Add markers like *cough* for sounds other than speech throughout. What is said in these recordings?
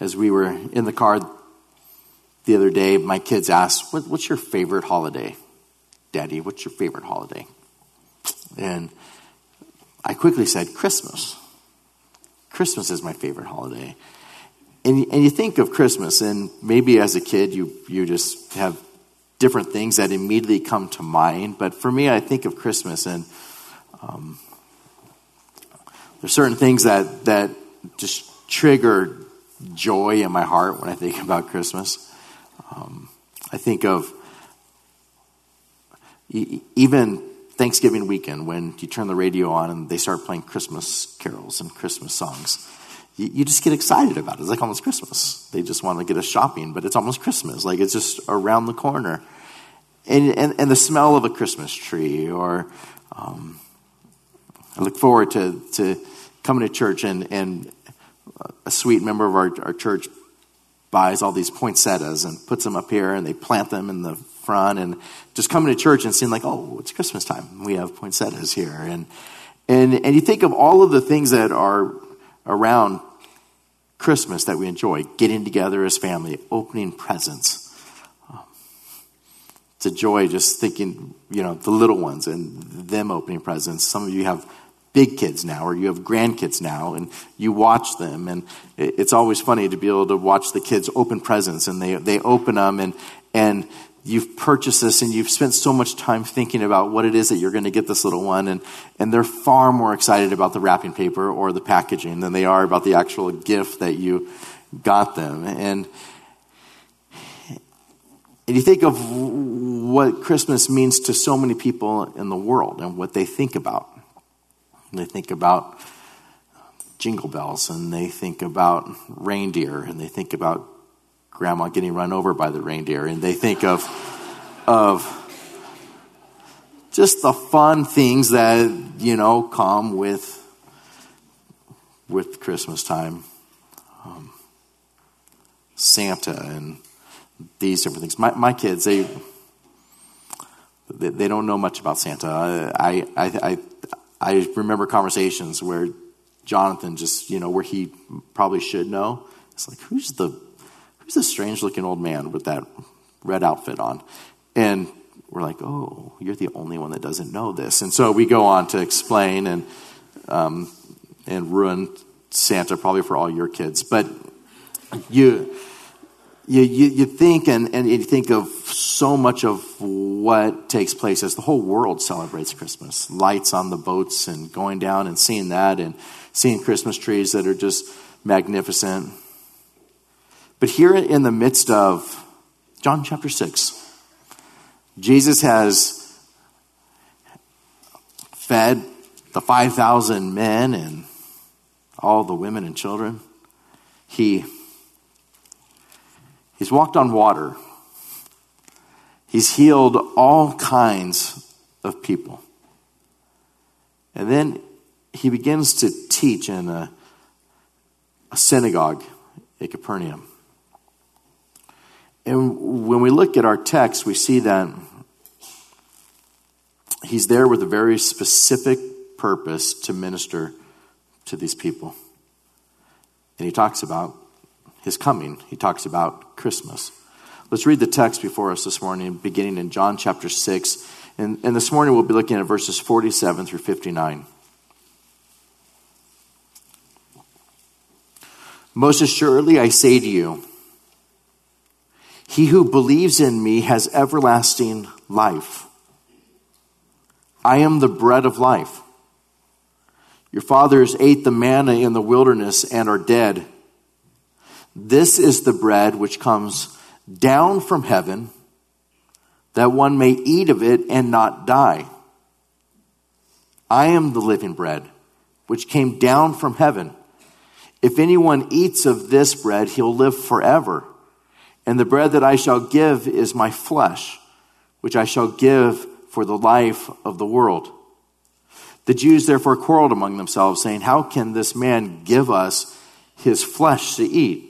As we were in the car the other day, my kids asked, what, What's your favorite holiday? Daddy, what's your favorite holiday? And I quickly said, Christmas. Christmas is my favorite holiday. And, and you think of Christmas, and maybe as a kid, you, you just have different things that immediately come to mind. But for me, I think of Christmas, and um, there's certain things that, that just trigger joy in my heart when I think *laughs* about Christmas. Um, I think of even Thanksgiving weekend when you turn the radio on and they start playing Christmas carols and Christmas songs. You, you just get excited about it. It's like almost Christmas. They just want to get us shopping, but it's almost Christmas. Like it's just around the corner. And, and, and the smell of a Christmas tree, or um, I look forward to, to coming to church and, and a sweet member of our, our church buys all these poinsettias and puts them up here and they plant them in the front and just coming to church and seeing like, oh, it's Christmas time. We have poinsettias here. And, and, and you think of all of the things that are around Christmas that we enjoy, getting together as family, opening presents. it's a joy just thinking, you know, the little ones and them opening presents. Some of you have big kids now or you have grandkids now and you watch them and it's always funny to be able to watch the kids open presents and they, they open them and, and you've purchased this and you've spent so much time thinking about what it is that you're going to get this little one and, and they're far more excited about the wrapping paper or the packaging than they are about the actual gift that you got them and and you think of what Christmas means to so many people in the world and what they think about. They think about jingle bells and they think about reindeer and they think about grandma getting run over by the reindeer and they think of of just the fun things that you know come with with Christmas time. Um, Santa and these different things. My, my kids, they, they, they don't know much about Santa. I, I, I, I remember conversations where Jonathan just, you know, where he probably should know. It's like, who's the, who's the strange looking old man with that red outfit on? And we're like, oh, you're the only one that doesn't know this. And so we go on to explain and, um, and ruin Santa probably for all your kids. But you, you, you, you think and, and you think of so much of what takes place as the whole world celebrates Christmas. Lights on the boats and going down and seeing that and seeing Christmas trees that are just magnificent. But here in the midst of John chapter 6, Jesus has fed the 5,000 men and all the women and children. He He's walked on water. He's healed all kinds of people. And then he begins to teach in a, a synagogue at Capernaum. And when we look at our text, we see that he's there with a very specific purpose to minister to these people. And he talks about his coming. He talks about Christmas. Let's read the text before us this morning, beginning in John chapter 6. And, and this morning we'll be looking at verses 47 through 59. Most assuredly, I say to you, he who believes in me has everlasting life. I am the bread of life. Your fathers ate the manna in the wilderness and are dead. This is the bread which comes down from heaven, that one may eat of it and not die. I am the living bread, which came down from heaven. If anyone eats of this bread, he'll live forever. And the bread that I shall give is my flesh, which I shall give for the life of the world. The Jews therefore quarreled among themselves, saying, How can this man give us his flesh to eat?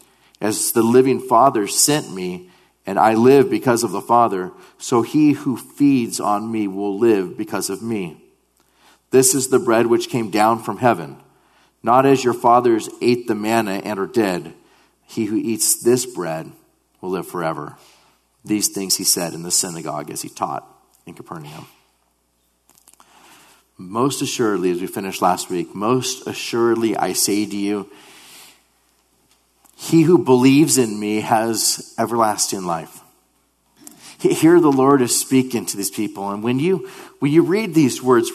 As the living Father sent me, and I live because of the Father, so he who feeds on me will live because of me. This is the bread which came down from heaven not as your fathers ate the manna and are dead. He who eats this bread will live forever. These things he said in the synagogue as he taught in Capernaum. Most assuredly, as we finished last week, most assuredly I say to you, he who believes in me has everlasting life. Here the Lord is speaking to these people. And when you, when you read these words,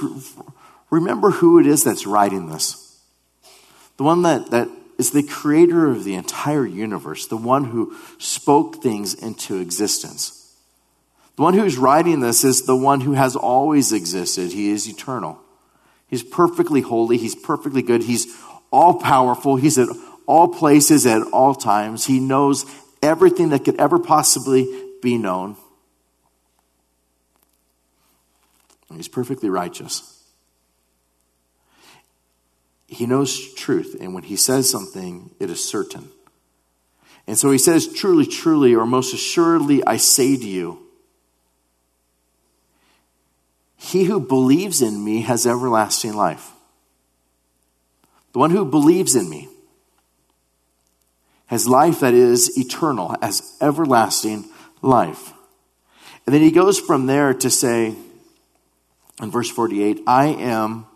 remember who it is that's writing this the one that, that is the creator of the entire universe, the one who spoke things into existence. The one who's writing this is the one who has always existed. He is eternal. He's perfectly holy. He's perfectly good. He's all powerful. He's at all places at all times. He knows everything that could ever possibly be known. He's perfectly righteous he knows truth, and when he says something, it is certain. And so he says, Truly, truly, or most assuredly, I say to you, he who believes in me has everlasting life. The one who believes in me has life that is eternal, has everlasting life. And then he goes from there to say, in verse 48, I am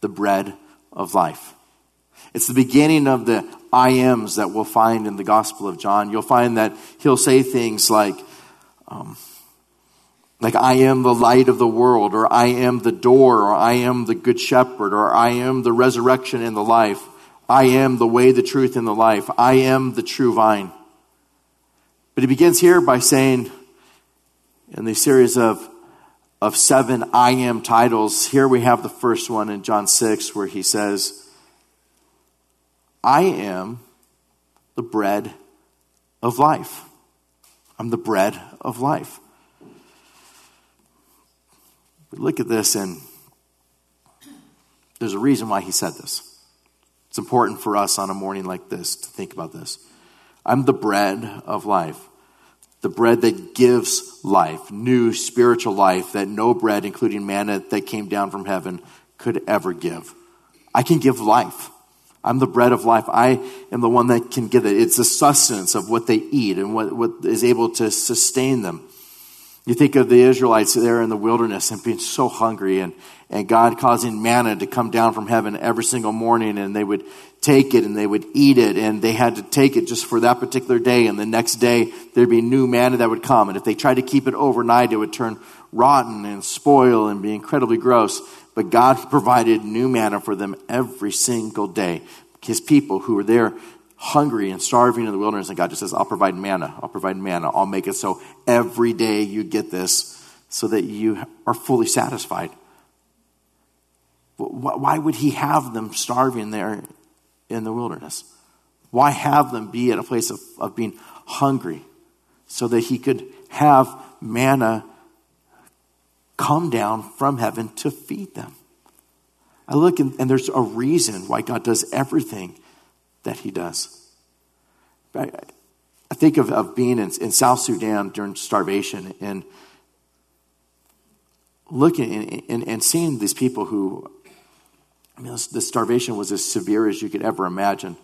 the bread of life. It's the beginning of the I ams that we'll find in the Gospel of John. You'll find that he'll say things like, um, like, I am the light of the world, or I am the door, or I am the good shepherd, or I am the resurrection and the life. I am the way, the truth, and the life. I am the true vine. But he begins here by saying, in the series of of seven I am titles, here we have the first one in John 6 where he says, I am the bread of life. I'm the bread of life. We look at this and there's a reason why he said this. It's important for us on a morning like this to think about this. I'm the bread of life the bread that gives life, new spiritual life that no bread, including manna that came down from heaven, could ever give. I can give life. I'm the bread of life. I am the one that can give it. It's the sustenance of what they eat and what, what is able to sustain them. You think of the Israelites there in the wilderness and being so hungry and, and God causing manna to come down from heaven every single morning and they would take it and they would eat it and they had to take it just for that particular day and the next day there'd be new manna that would come and if they tried to keep it overnight it would turn rotten and spoil and be incredibly gross. But God provided new manna for them every single day. His people who were there hungry and starving in the wilderness, and God just says, I'll provide manna. I'll provide manna. I'll make it so every day you get this so that you are fully satisfied. Why would He have them starving there in the wilderness? Why have them be at a place of, of being hungry so that He could have manna come down from heaven to feed them? I look and, and there's a reason why God does everything that he does. I, I think of, of being in, in South Sudan during starvation and looking and, and, and seeing these people who, I mean, the starvation was as severe as you could ever imagine.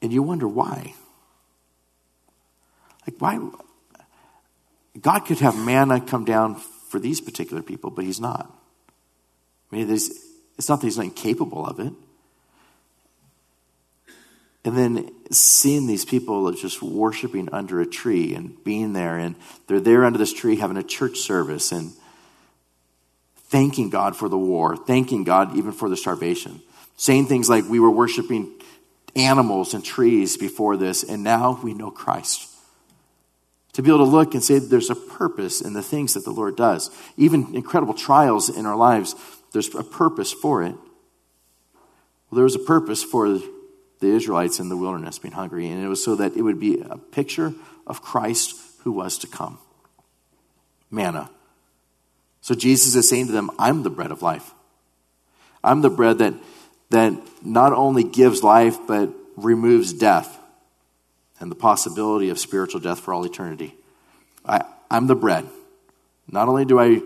And you wonder why. Like, why? God could have manna come down for these particular people, but He's not. I mean, it's not that he's not incapable of it. And then seeing these people just worshiping under a tree and being there, and they're there under this tree having a church service and thanking God for the war, thanking God even for the starvation, saying things like, We were worshiping animals and trees before this, and now we know Christ. To be able to look and say there's a purpose in the things that the Lord does, even incredible trials in our lives there's a purpose for it. Well, there was a purpose for the Israelites in the wilderness being hungry, and it was so that it would be a picture of Christ who was to come. Manna. So Jesus is saying to them, I'm the bread of life. I'm the bread that, that not only gives life, but removes death and the possibility of spiritual death for all eternity. I, I'm the bread. Not only do I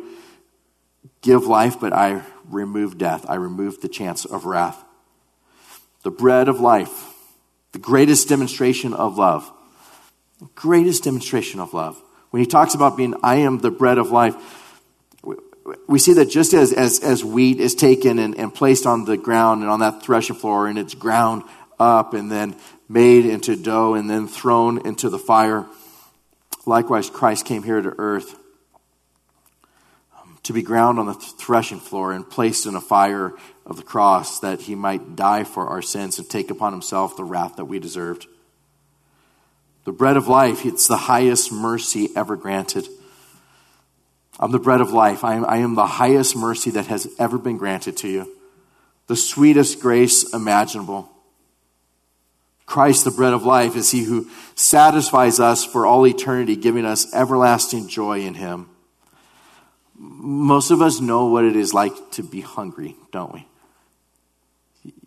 give life, but I remove death. I remove the chance of wrath. The bread of life, the greatest demonstration of love. Greatest demonstration of love. When he talks about being, I am the bread of life, we see that just as, as, as wheat is taken and, and placed on the ground and on that threshing floor and it's ground up and then made into dough and then thrown into the fire, likewise Christ came here to earth to be ground on the threshing floor and placed in a fire of the cross that he might die for our sins and take upon himself the wrath that we deserved. The bread of life, it's the highest mercy ever granted. I'm the bread of life. I am, I am the highest mercy that has ever been granted to you, the sweetest grace imaginable. Christ, the bread of life, is he who satisfies us for all eternity, giving us everlasting joy in him. Most of us know what it is like to be hungry, don't we?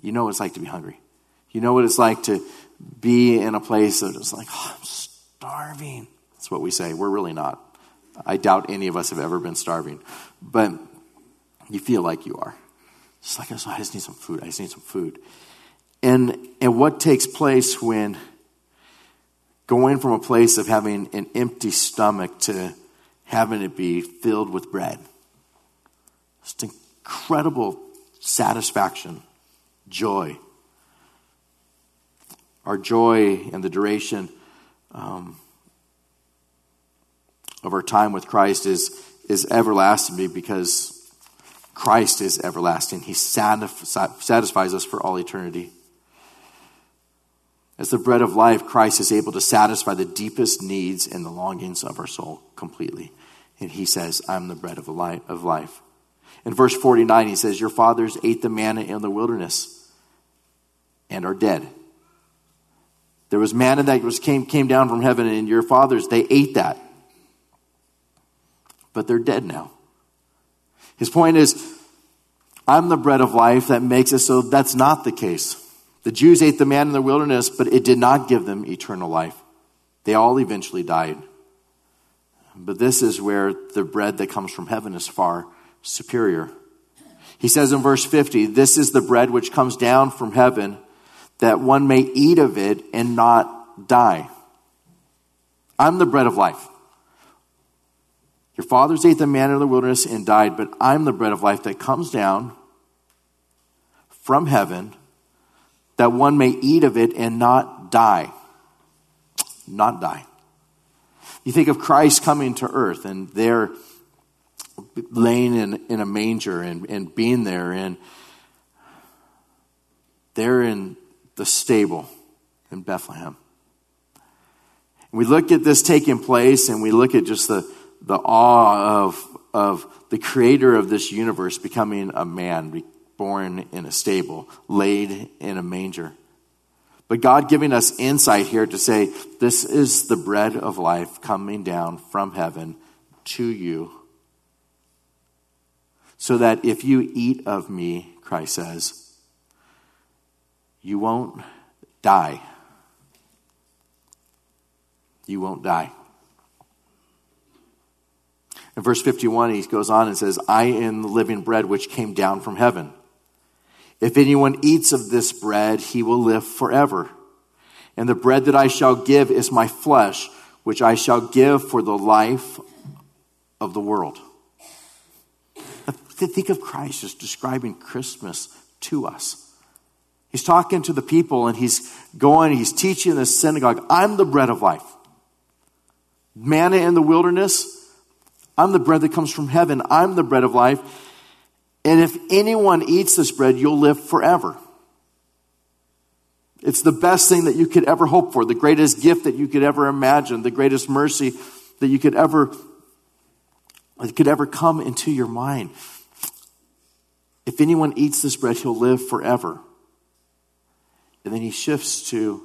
You know what it's like to be hungry. You know what it's like to be in a place that is like, oh, I'm starving. That's what we say. We're really not. I doubt any of us have ever been starving, but you feel like you are. It's like, oh, I just need some food. I just need some food. And, and what takes place when going from a place of having an empty stomach to having it be filled with bread? Just incredible satisfaction, joy. Our joy and the duration um, of our time with Christ is, is everlasting because Christ is everlasting. He satisfies us for all eternity. As the bread of life, Christ is able to satisfy the deepest needs and the longings of our soul completely. And he says, I'm the bread of life. In verse 49, he says, Your fathers ate the manna in the wilderness and are dead. There was manna that was came, came down from heaven, and your fathers, they ate that but they're dead now. His point is, I'm the bread of life that makes it so that's not the case. The Jews ate the man in the wilderness, but it did not give them eternal life. They all eventually died. But this is where the bread that comes from heaven is far superior. He says in verse 50, This is the bread which comes down from heaven, that one may eat of it and not die. I'm the bread of life. Your fathers ate the manna in the wilderness and died, but I'm the bread of life that comes down from heaven that one may eat of it and not die. Not die. You think of Christ coming to earth and there laying in, in a manger and, and being there and there in the stable in Bethlehem. And we look at this taking place and we look at just the the awe of, of the creator of this universe becoming a man, born in a stable, laid in a manger. But God giving us insight here to say, this is the bread of life coming down from heaven to you. So that if you eat of me, Christ says, you won't die. You won't die. In verse 51, he goes on and says, I am the living bread which came down from heaven. If anyone eats of this bread, he will live forever. And the bread that I shall give is my flesh, which I shall give for the life of the world. Think of Christ as describing Christmas to us. He's talking to the people and he's going, he's teaching in the synagogue, I'm the bread of life. Manna in the wilderness, I'm the bread that comes from heaven. I'm the bread of life. And if anyone eats this bread, you'll live forever. It's the best thing that you could ever hope for, the greatest gift that you could ever imagine, the greatest mercy that you could ever that could ever come into your mind. If anyone eats this bread, he'll live forever. And then he shifts to,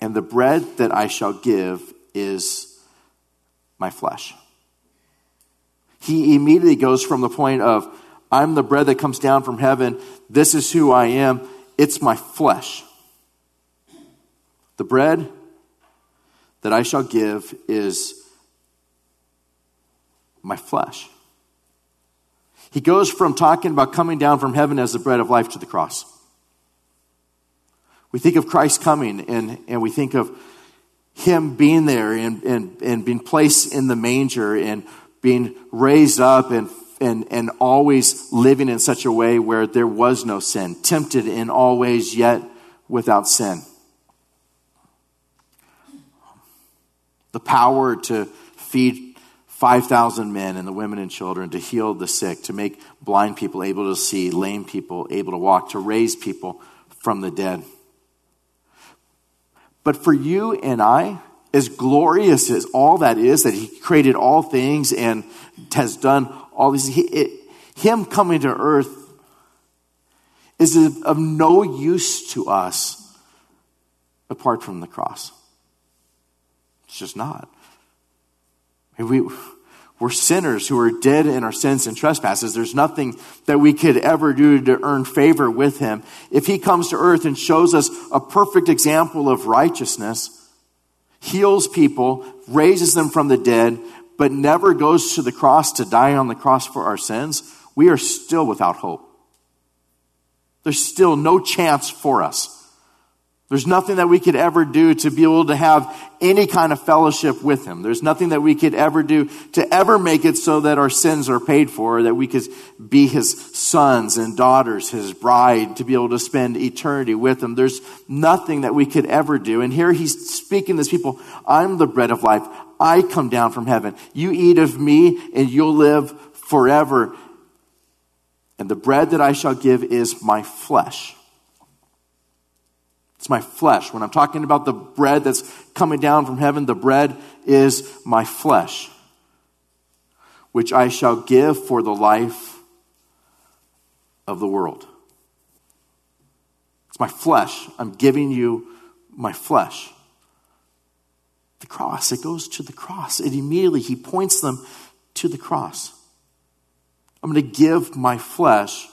and the bread that I shall give is my flesh. He immediately goes from the point of, I'm the bread that comes down from heaven. This is who I am. It's my flesh. The bread that I shall give is my flesh. He goes from talking about coming down from heaven as the bread of life to the cross. We think of Christ coming and, and we think of him being there and, and, and being placed in the manger and being raised up and, and, and always living in such a way where there was no sin, tempted in all ways, yet without sin. The power to feed 5,000 men and the women and children, to heal the sick, to make blind people able to see, lame people able to walk, to raise people from the dead. But for you and I, as glorious as all that is, that He created all things and has done all these, he, it, Him coming to earth is of no use to us apart from the cross. It's just not. We, we're sinners who are dead in our sins and trespasses. There's nothing that we could ever do to earn favor with him. If he comes to earth and shows us a perfect example of righteousness, heals people, raises them from the dead, but never goes to the cross to die on the cross for our sins, we are still without hope. There's still no chance for us. There's nothing that we could ever do to be able to have any kind of fellowship with Him. There's nothing that we could ever do to ever make it so that our sins are paid for, that we could be His sons and daughters, His bride, to be able to spend eternity with Him. There's nothing that we could ever do. And here He's speaking to this people, I'm the bread of life. I come down from heaven. You eat of me and you'll live forever. And the bread that I shall give is my flesh it's my flesh. When I'm talking about the bread that's coming down from heaven, the bread is my flesh, which I shall give for the life of the world. It's my flesh. I'm giving you my flesh. The cross, it goes to the cross. It immediately, he points them to the cross. I'm going to give my flesh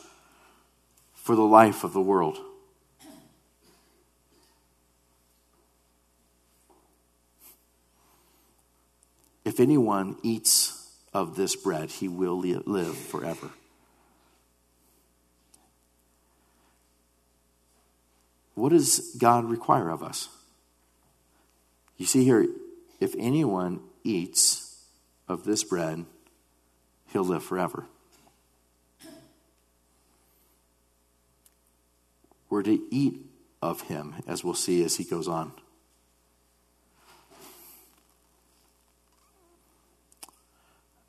for the life of the world. If anyone eats of this bread, he will live forever. What does God require of us? You see here, if anyone eats of this bread, he'll live forever. We're to eat of him, as we'll see as he goes on.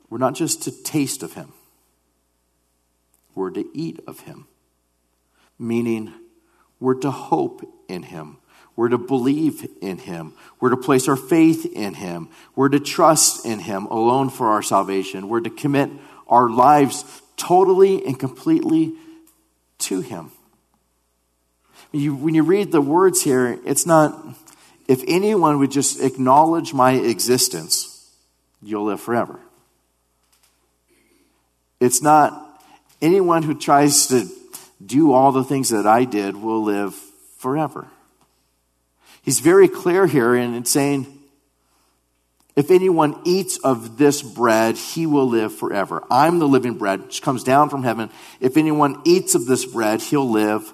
We're not just to taste of him, we're to eat of him. Meaning, we're to hope in him. We're to believe in him. We're to place our faith in him. We're to trust in him alone for our salvation. We're to commit our lives totally and completely to him. You, when you read the words here, it's not, if anyone would just acknowledge my existence, you'll live forever. It's not anyone who tries to do all the things that I did will live forever. He's very clear here in saying, if anyone eats of this bread, he will live forever. I'm the living bread which comes down from heaven. If anyone eats of this bread, he'll live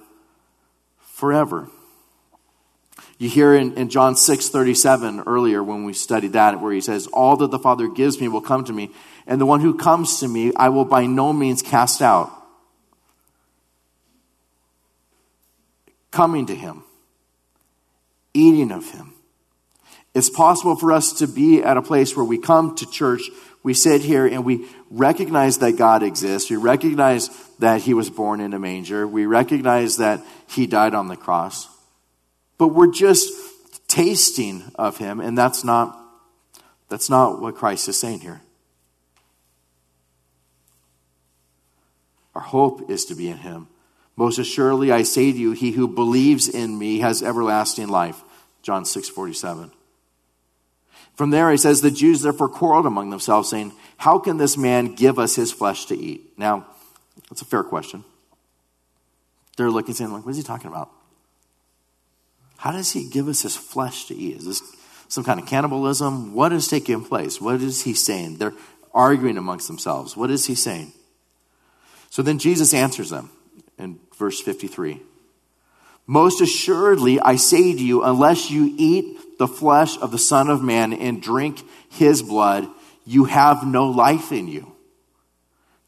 forever. You hear in, in John 6 37 earlier when we studied that, where he says, All that the Father gives me will come to me, and the one who comes to me I will by no means cast out. Coming to him, eating of him. It's possible for us to be at a place where we come to church, we sit here, and we recognize that God exists. We recognize that he was born in a manger. We recognize that he died on the cross. But we're just tasting of him, and that's not, that's not what Christ is saying here. Our hope is to be in him. Most assuredly, I say to you, he who believes in me has everlasting life. John 6 47. From there, he says, The Jews therefore quarreled among themselves, saying, How can this man give us his flesh to eat? Now, that's a fair question. They're looking, saying, like, What is he talking about? How does he give us his flesh to eat? Is this some kind of cannibalism? What is taking place? What is he saying? They're arguing amongst themselves. What is he saying? So then Jesus answers them in verse 53. Most assuredly, I say to you, unless you eat the flesh of the Son of Man and drink his blood, you have no life in you.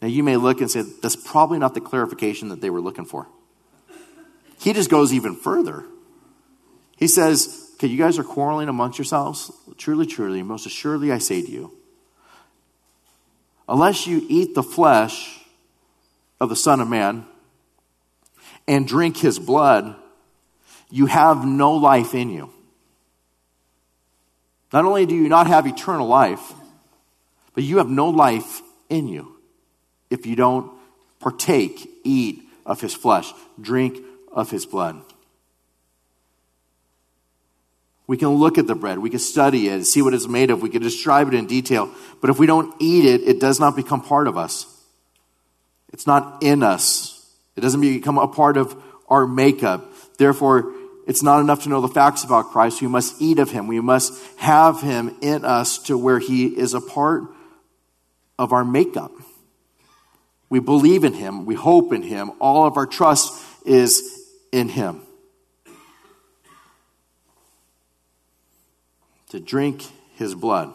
Now, you may look and say, that's probably not the clarification that they were looking for. He just goes even further. He says, Okay, you guys are quarreling amongst yourselves. Truly, truly, most assuredly, I say to you, unless you eat the flesh of the Son of Man and drink his blood, you have no life in you. Not only do you not have eternal life, but you have no life in you if you don't partake, eat of his flesh, drink of his blood. We can look at the bread, we can study it, see what it's made of, we can describe it in detail, but if we don't eat it, it does not become part of us. It's not in us. It doesn't become a part of our makeup. Therefore, it's not enough to know the facts about Christ. We must eat of him. We must have him in us to where he is a part of our makeup. We believe in him. We hope in him. All of our trust is in him. To drink his blood.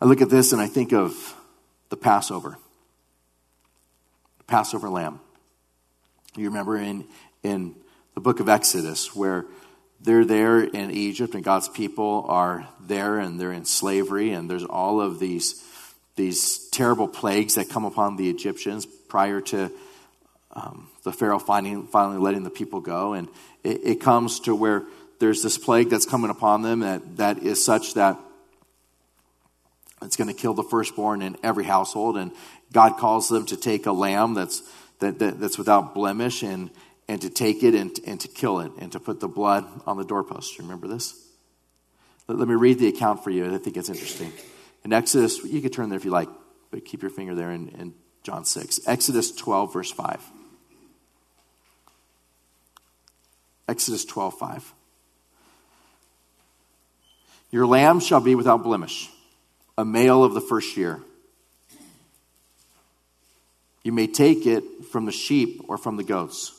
I look at this and I think of the Passover, the Passover lamb. You remember in, in the book of Exodus where they're there in Egypt and God's people are there and they're in slavery and there's all of these, these terrible plagues that come upon the Egyptians prior to um, the Pharaoh finally, finally letting the people go. And it, it comes to where there's this plague that's coming upon them that, that is such that it's going to kill the firstborn in every household. And God calls them to take a lamb that's, that, that, that's without blemish and, and to take it and, and to kill it and to put the blood on the doorpost. Remember this? Let, let me read the account for you. I think it's interesting. In Exodus, you can turn there if you like, but keep your finger there in, in John 6. Exodus 12, verse 5. Exodus 12, 5. Your lamb shall be without blemish a male of the first year. You may take it from the sheep or from the goats.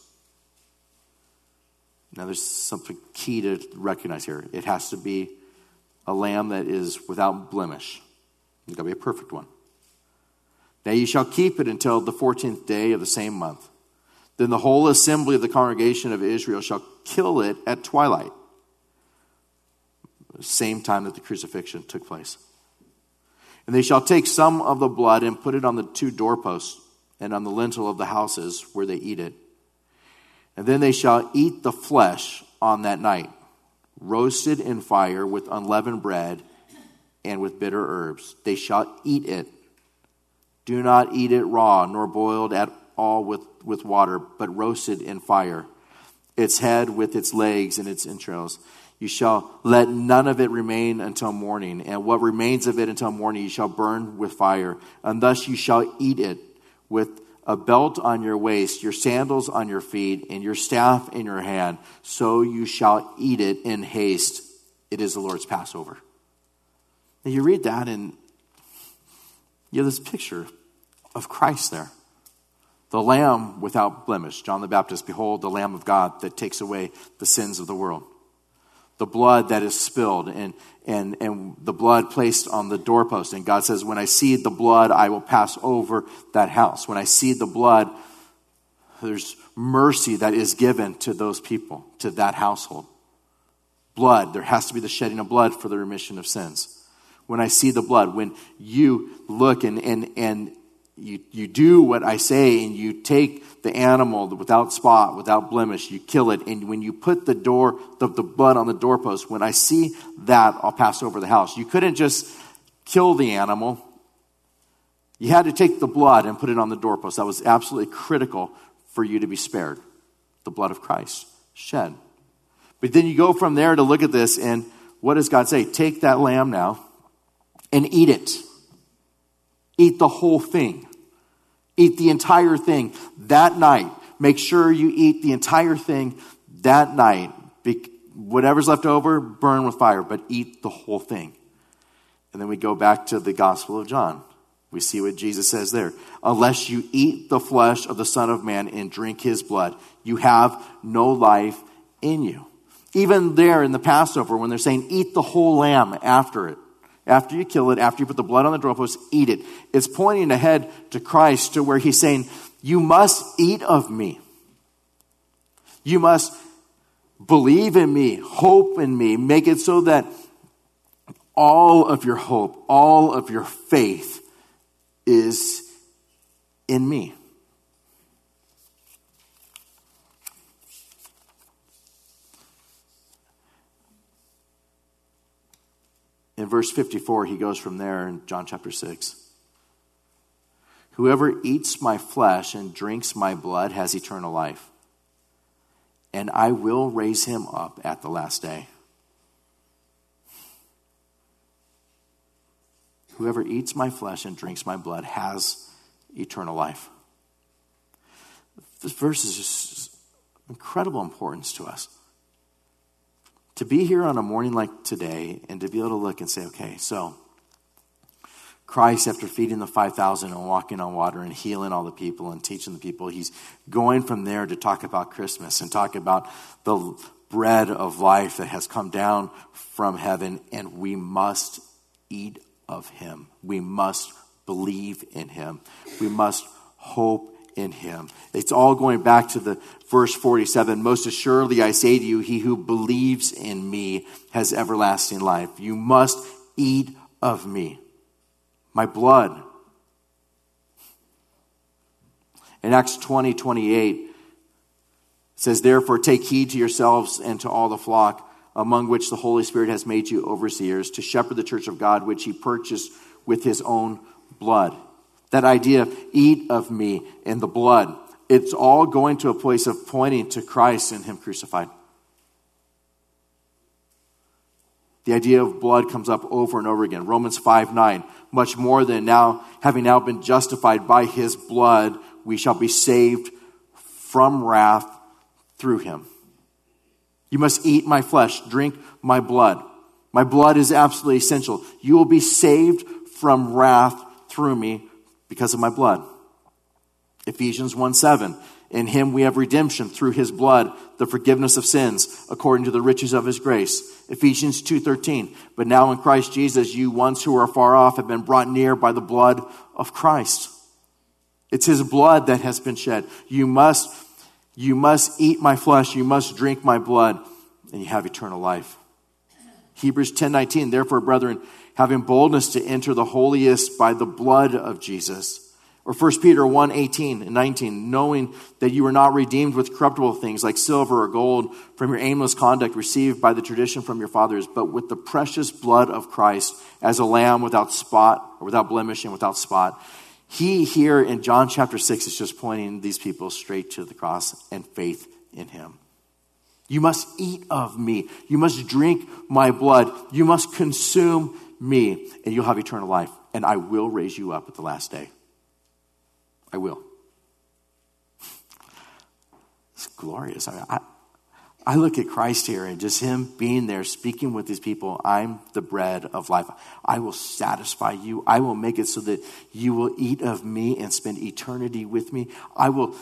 Now, there's something key to recognize here. It has to be a lamb that is without blemish. It's got to be a perfect one. Now, you shall keep it until the 14th day of the same month. Then the whole assembly of the congregation of Israel shall kill it at twilight, same time that the crucifixion took place. And they shall take some of the blood and put it on the two doorposts and on the lintel of the houses where they eat it. And then they shall eat the flesh on that night, roasted in fire with unleavened bread and with bitter herbs. They shall eat it. Do not eat it raw, nor boiled at all with, with water, but roasted in fire, its head with its legs and its entrails. You shall let none of it remain until morning, and what remains of it until morning you shall burn with fire. And thus you shall eat it with a belt on your waist, your sandals on your feet, and your staff in your hand. So you shall eat it in haste. It is the Lord's Passover. Now you read that, and you have this picture of Christ there. The Lamb without blemish. John the Baptist, behold, the Lamb of God that takes away the sins of the world the blood that is spilled and, and, and the blood placed on the doorpost. And God says, When I see the blood, I will pass over that house. When I see the blood, there's mercy that is given to those people, to that household. Blood, there has to be the shedding of blood for the remission of sins. When I see the blood, when you look and, and, and you, you do what I say and you take the animal without spot, without blemish, you kill it, and when you put the door, the, the blood on the doorpost, when I see that, I'll pass over the house. You couldn't just kill the animal, you had to take the blood and put it on the doorpost. That was absolutely critical for you to be spared. The blood of Christ shed. But then you go from there to look at this, and what does God say? Take that lamb now and eat it. Eat the whole thing. Eat the entire thing that night. Make sure you eat the entire thing that night. Whatever's left over, burn with fire, but eat the whole thing. And then we go back to the Gospel of John. We see what Jesus says there. Unless you eat the flesh of the Son of Man and drink his blood, you have no life in you. Even there in the Passover, when they're saying, eat the whole lamb after it, after you kill it, after you put the blood on the doorpost, eat it. It's pointing ahead to Christ to where he's saying, You must eat of me. You must believe in me, hope in me, make it so that all of your hope, all of your faith is in me. In verse 54, he goes from there in John chapter 6. Whoever eats my flesh and drinks my blood has eternal life, and I will raise him up at the last day. Whoever eats my flesh and drinks my blood has eternal life. This verse is just incredible importance to us to be here on a morning like today and to be able to look and say, okay, so Christ, after feeding the 5,000 and walking on water and healing all the people and teaching the people, he's going from there to talk about Christmas and talk about the bread of life that has come down from heaven, and we must eat of him. We must believe in him. We must hope in him. It's all going back to the verse 47. Most assuredly I say to you, he who believes in me has everlasting life. You must eat of me. My blood. In Acts 20, 28, says, Therefore take heed to yourselves and to all the flock among which the Holy Spirit has made you overseers to shepherd the church of God, which he purchased with his own blood. That idea of eat of me and the blood, it's all going to a place of pointing to Christ and Him crucified. The idea of blood comes up over and over again. Romans 5 9. Much more than now, having now been justified by his blood, we shall be saved from wrath through him. You must eat my flesh, drink my blood. My blood is absolutely essential. You will be saved from wrath through me because of my blood. Ephesians 1 7. In him we have redemption through his blood, the forgiveness of sins, according to the riches of his grace. Ephesians 2:13. But now in Christ Jesus you once who are far off have been brought near by the blood of Christ. It's his blood that has been shed. You must you must eat my flesh, you must drink my blood, and you have eternal life. Hebrews 10:19. Therefore, brethren, having boldness to enter the holiest by the blood of Jesus. Or 1 Peter 1 18 and 19, knowing that you were not redeemed with corruptible things like silver or gold from your aimless conduct received by the tradition from your fathers, but with the precious blood of Christ as a lamb without spot or without blemish and without spot. He here in John chapter 6 is just pointing these people straight to the cross and faith in him. You must eat of me. You must drink my blood. You must consume me, and you'll have eternal life. And I will raise you up at the last day. I will. It's glorious. I, I, I look at Christ here and just Him being there, speaking with these people. I'm the bread of life. I will satisfy you. I will make it so that you will eat of me and spend eternity with me. I will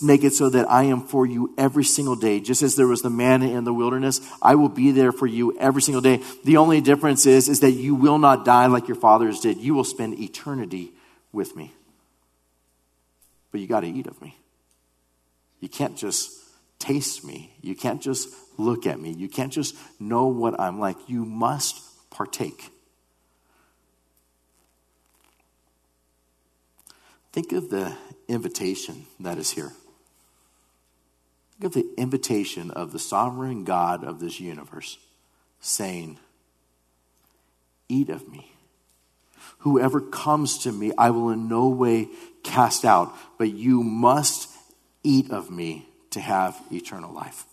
make it so that I am for you every single day. Just as there was the manna in the wilderness, I will be there for you every single day. The only difference is, is that you will not die like your fathers did. You will spend eternity with me. But you got to eat of me. You can't just taste me. You can't just look at me. You can't just know what I'm like. You must partake. Think of the invitation that is here. Think of the invitation of the sovereign God of this universe saying, Eat of me. Whoever comes to me, I will in no way cast out, but you must eat of me to have eternal life.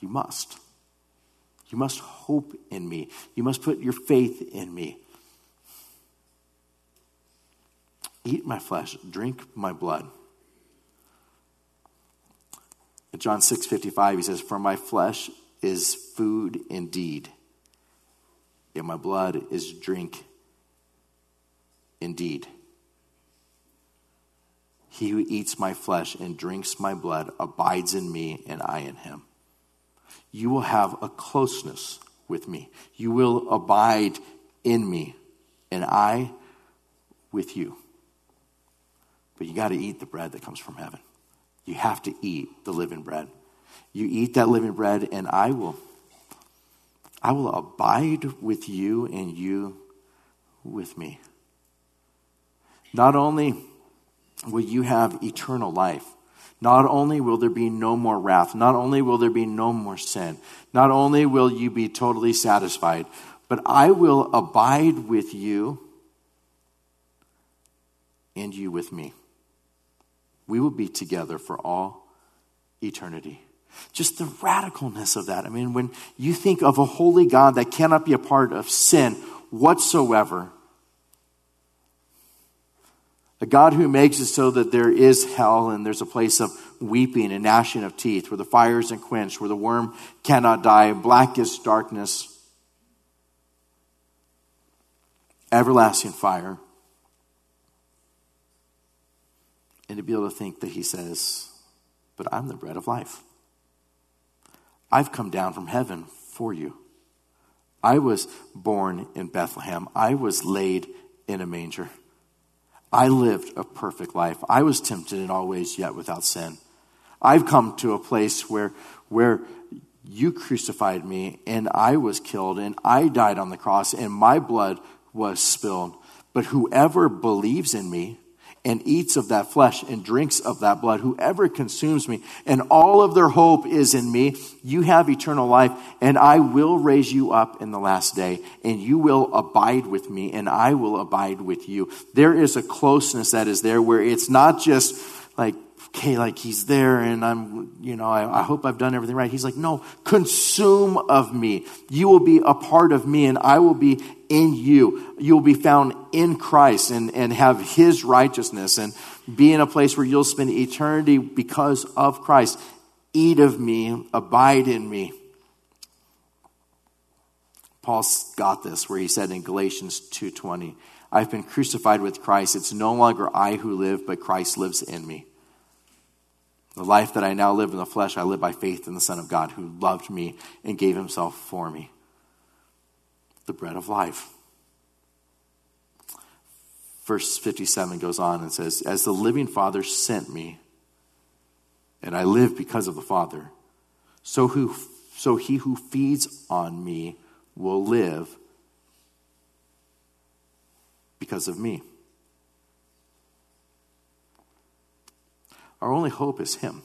You must. You must hope in me. You must put your faith in me. Eat my flesh, drink my blood. In John 6 55, he says, For my flesh is food indeed, and my blood is drink indeed. He who eats my flesh and drinks my blood abides in me, and I in him. You will have a closeness with me. You will abide in me, and I with you. But you got to eat the bread that comes from heaven. You have to eat the living bread. You eat that living bread, and I will. I will abide with you and you with me. Not only will you have eternal life, not only will there be no more wrath, not only will there be no more sin, not only will you be totally satisfied, but I will abide with you and you with me. We will be together for all eternity. Just the radicalness of that. I mean, when you think of a holy God that cannot be a part of sin whatsoever, a God who makes it so that there is hell and there's a place of weeping and gnashing of teeth, where the fire isn't quenched, where the worm cannot die, black is darkness, everlasting fire. And to be able to think that he says, But I'm the bread of life. I've come down from heaven for you. I was born in Bethlehem. I was laid in a manger. I lived a perfect life. I was tempted in all ways, yet without sin. I've come to a place where, where you crucified me and I was killed and I died on the cross and my blood was spilled. But whoever believes in me, and eats of that flesh and drinks of that blood, whoever consumes me, and all of their hope is in me, you have eternal life, and I will raise you up in the last day, and you will abide with me, and I will abide with you. There is a closeness that is there where it's not just like, okay, like he's there and I'm, you know, I, I, hope I've done everything right. He's like, no, consume of me. You will be a part of me and I will be in you. You'll be found in Christ and, and have his righteousness and be in a place where you'll spend eternity because of Christ. Eat of me, abide in me. Paul's got this where he said in Galatians 2:20, I've been crucified with Christ. It's no longer I who live, but Christ lives in me. The life that I now live in the flesh, I live by faith in the Son of God who loved me and gave himself for me. The bread of life. Verse 57 goes on and says, As the living Father sent me, and I live because of the Father, so, who, so he who feeds on me will live because of me. Our only hope is Him.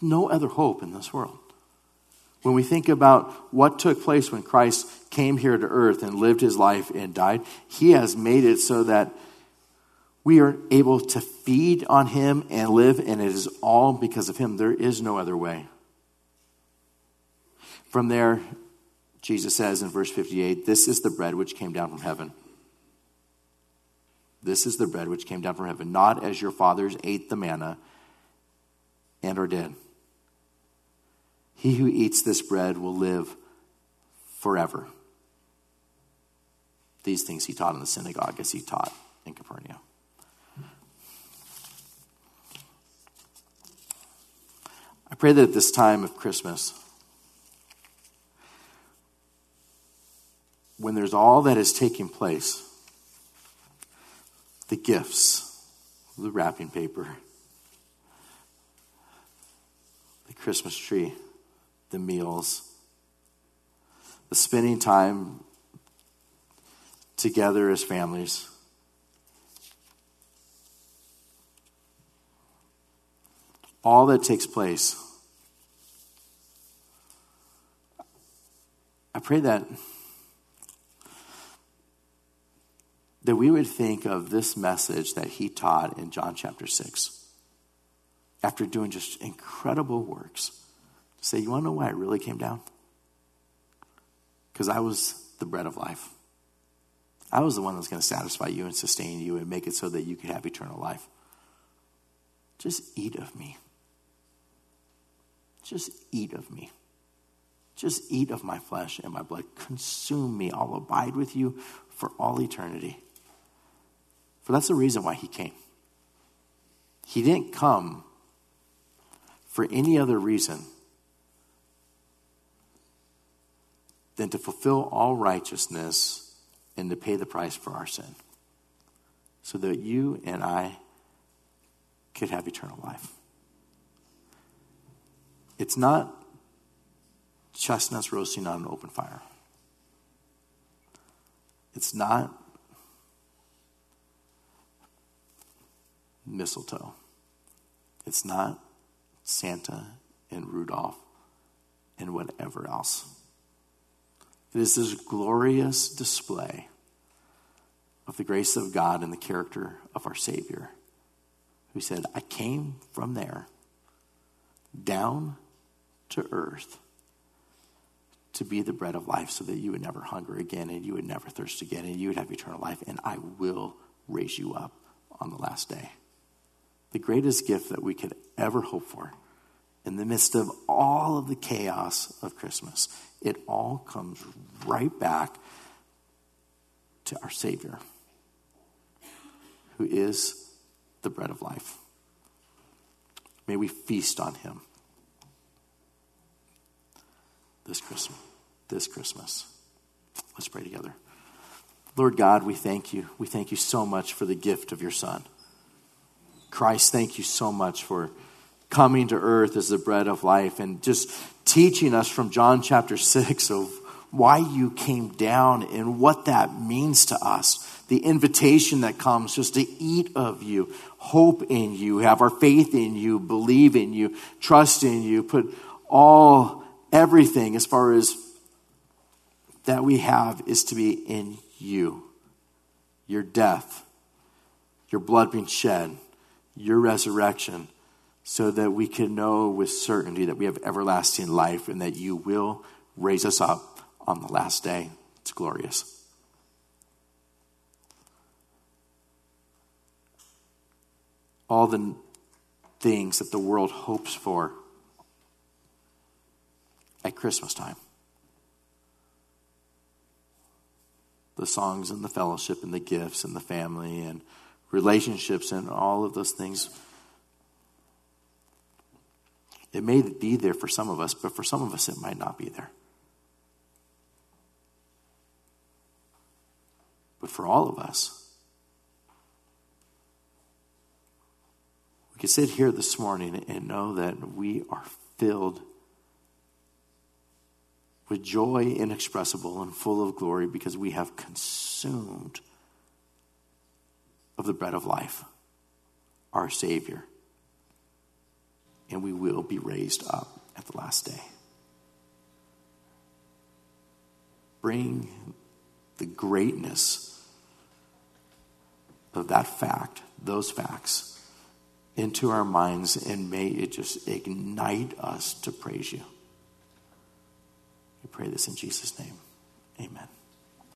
No other hope in this world. When we think about what took place when Christ came here to earth and lived his life and died, he has made it so that we are able to feed on him and live, and it is all because of him. There is no other way. From there, Jesus says in verse 58 This is the bread which came down from heaven. This is the bread which came down from heaven, not as your fathers ate the manna and are dead. He who eats this bread will live forever. These things he taught in the synagogue as he taught in Capernaum. I pray that at this time of Christmas, when there's all that is taking place, the gifts, the wrapping paper, the Christmas tree, the meals, the spending time together as families. All that takes place. I pray that that we would think of this message that he taught in John chapter 6 after doing just incredible works. Say, you want to know why I really came down? Because I was the bread of life. I was the one that's going to satisfy you and sustain you and make it so that you could have eternal life. Just eat of me. Just eat of me. Just eat of my flesh and my blood. Consume me. I'll abide with you for all eternity. For that's the reason why he came. He didn't come for any other reason than to fulfill all righteousness and to pay the price for our sin so that you and I could have eternal life. It's not chestnuts roasting on an open fire. It's not mistletoe. It's not Santa and Rudolph and whatever else. It is this glorious display of the grace of God and the character of our Savior, who said, I came from there down to earth to be the bread of life so that you would never hunger again and you would never thirst again and you would have eternal life, and I will raise you up on the last day. The greatest gift that we could ever hope for in the midst of all of the chaos of Christmas, it all comes right back to our Savior, who is the bread of life. May we feast on him this Christmas. This Christmas. Let's pray together. Lord God, we thank you. We thank you so much for the gift of your Son. Christ, thank you so much for coming to earth as the bread of life and just teaching us from John chapter 6 of why you came down and what that means to us. The invitation that comes just to eat of you, hope in you, have our faith in you, believe in you, trust in you, put all, everything as far as that we have is to be in you. Your death, your blood being shed, your resurrection, so that we can know with certainty that we have everlasting life and that you will raise us up on the last day. It's glorious. All the things that the world hopes for at Christmas time. The songs and the fellowship and the gifts and the family and relationships and all of those things. It may be there for some of us, but for some of us, it might not be there. But for all of us, we can sit here this morning and know that we are filled with joy inexpressible and full of glory because we have consumed of the bread of life, our Savior. And we will be raised up at the last day. Bring the greatness of that fact, those facts, into our minds, and may it just ignite us to praise you. We pray this in Jesus' name. Amen.